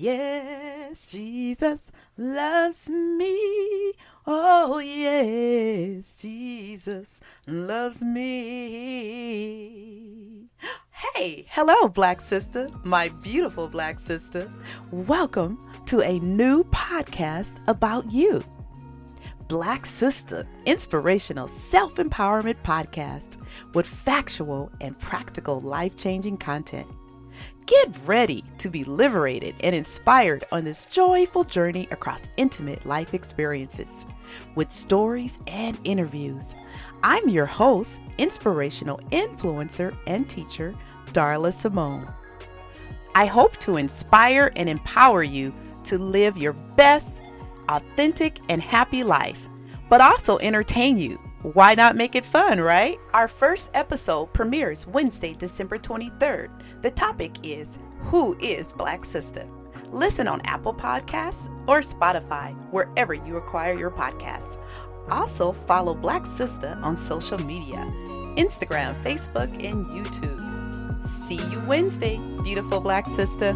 Yes, Jesus loves me. Oh, yes, Jesus loves me. Hey, hello, Black Sister, my beautiful Black Sister. Welcome to a new podcast about you. Black Sister, inspirational self empowerment podcast with factual and practical life changing content. Get ready to be liberated and inspired on this joyful journey across intimate life experiences with stories and interviews. I'm your host, inspirational influencer and teacher, Darla Simone. I hope to inspire and empower you to live your best, authentic, and happy life, but also entertain you why not make it fun, right? Our first episode premieres Wednesday, December 23rd. The topic is Who is Black Sister? Listen on Apple Podcasts or Spotify, wherever you acquire your podcasts. Also, follow Black Sister on social media Instagram, Facebook, and YouTube. See you Wednesday, beautiful Black Sister.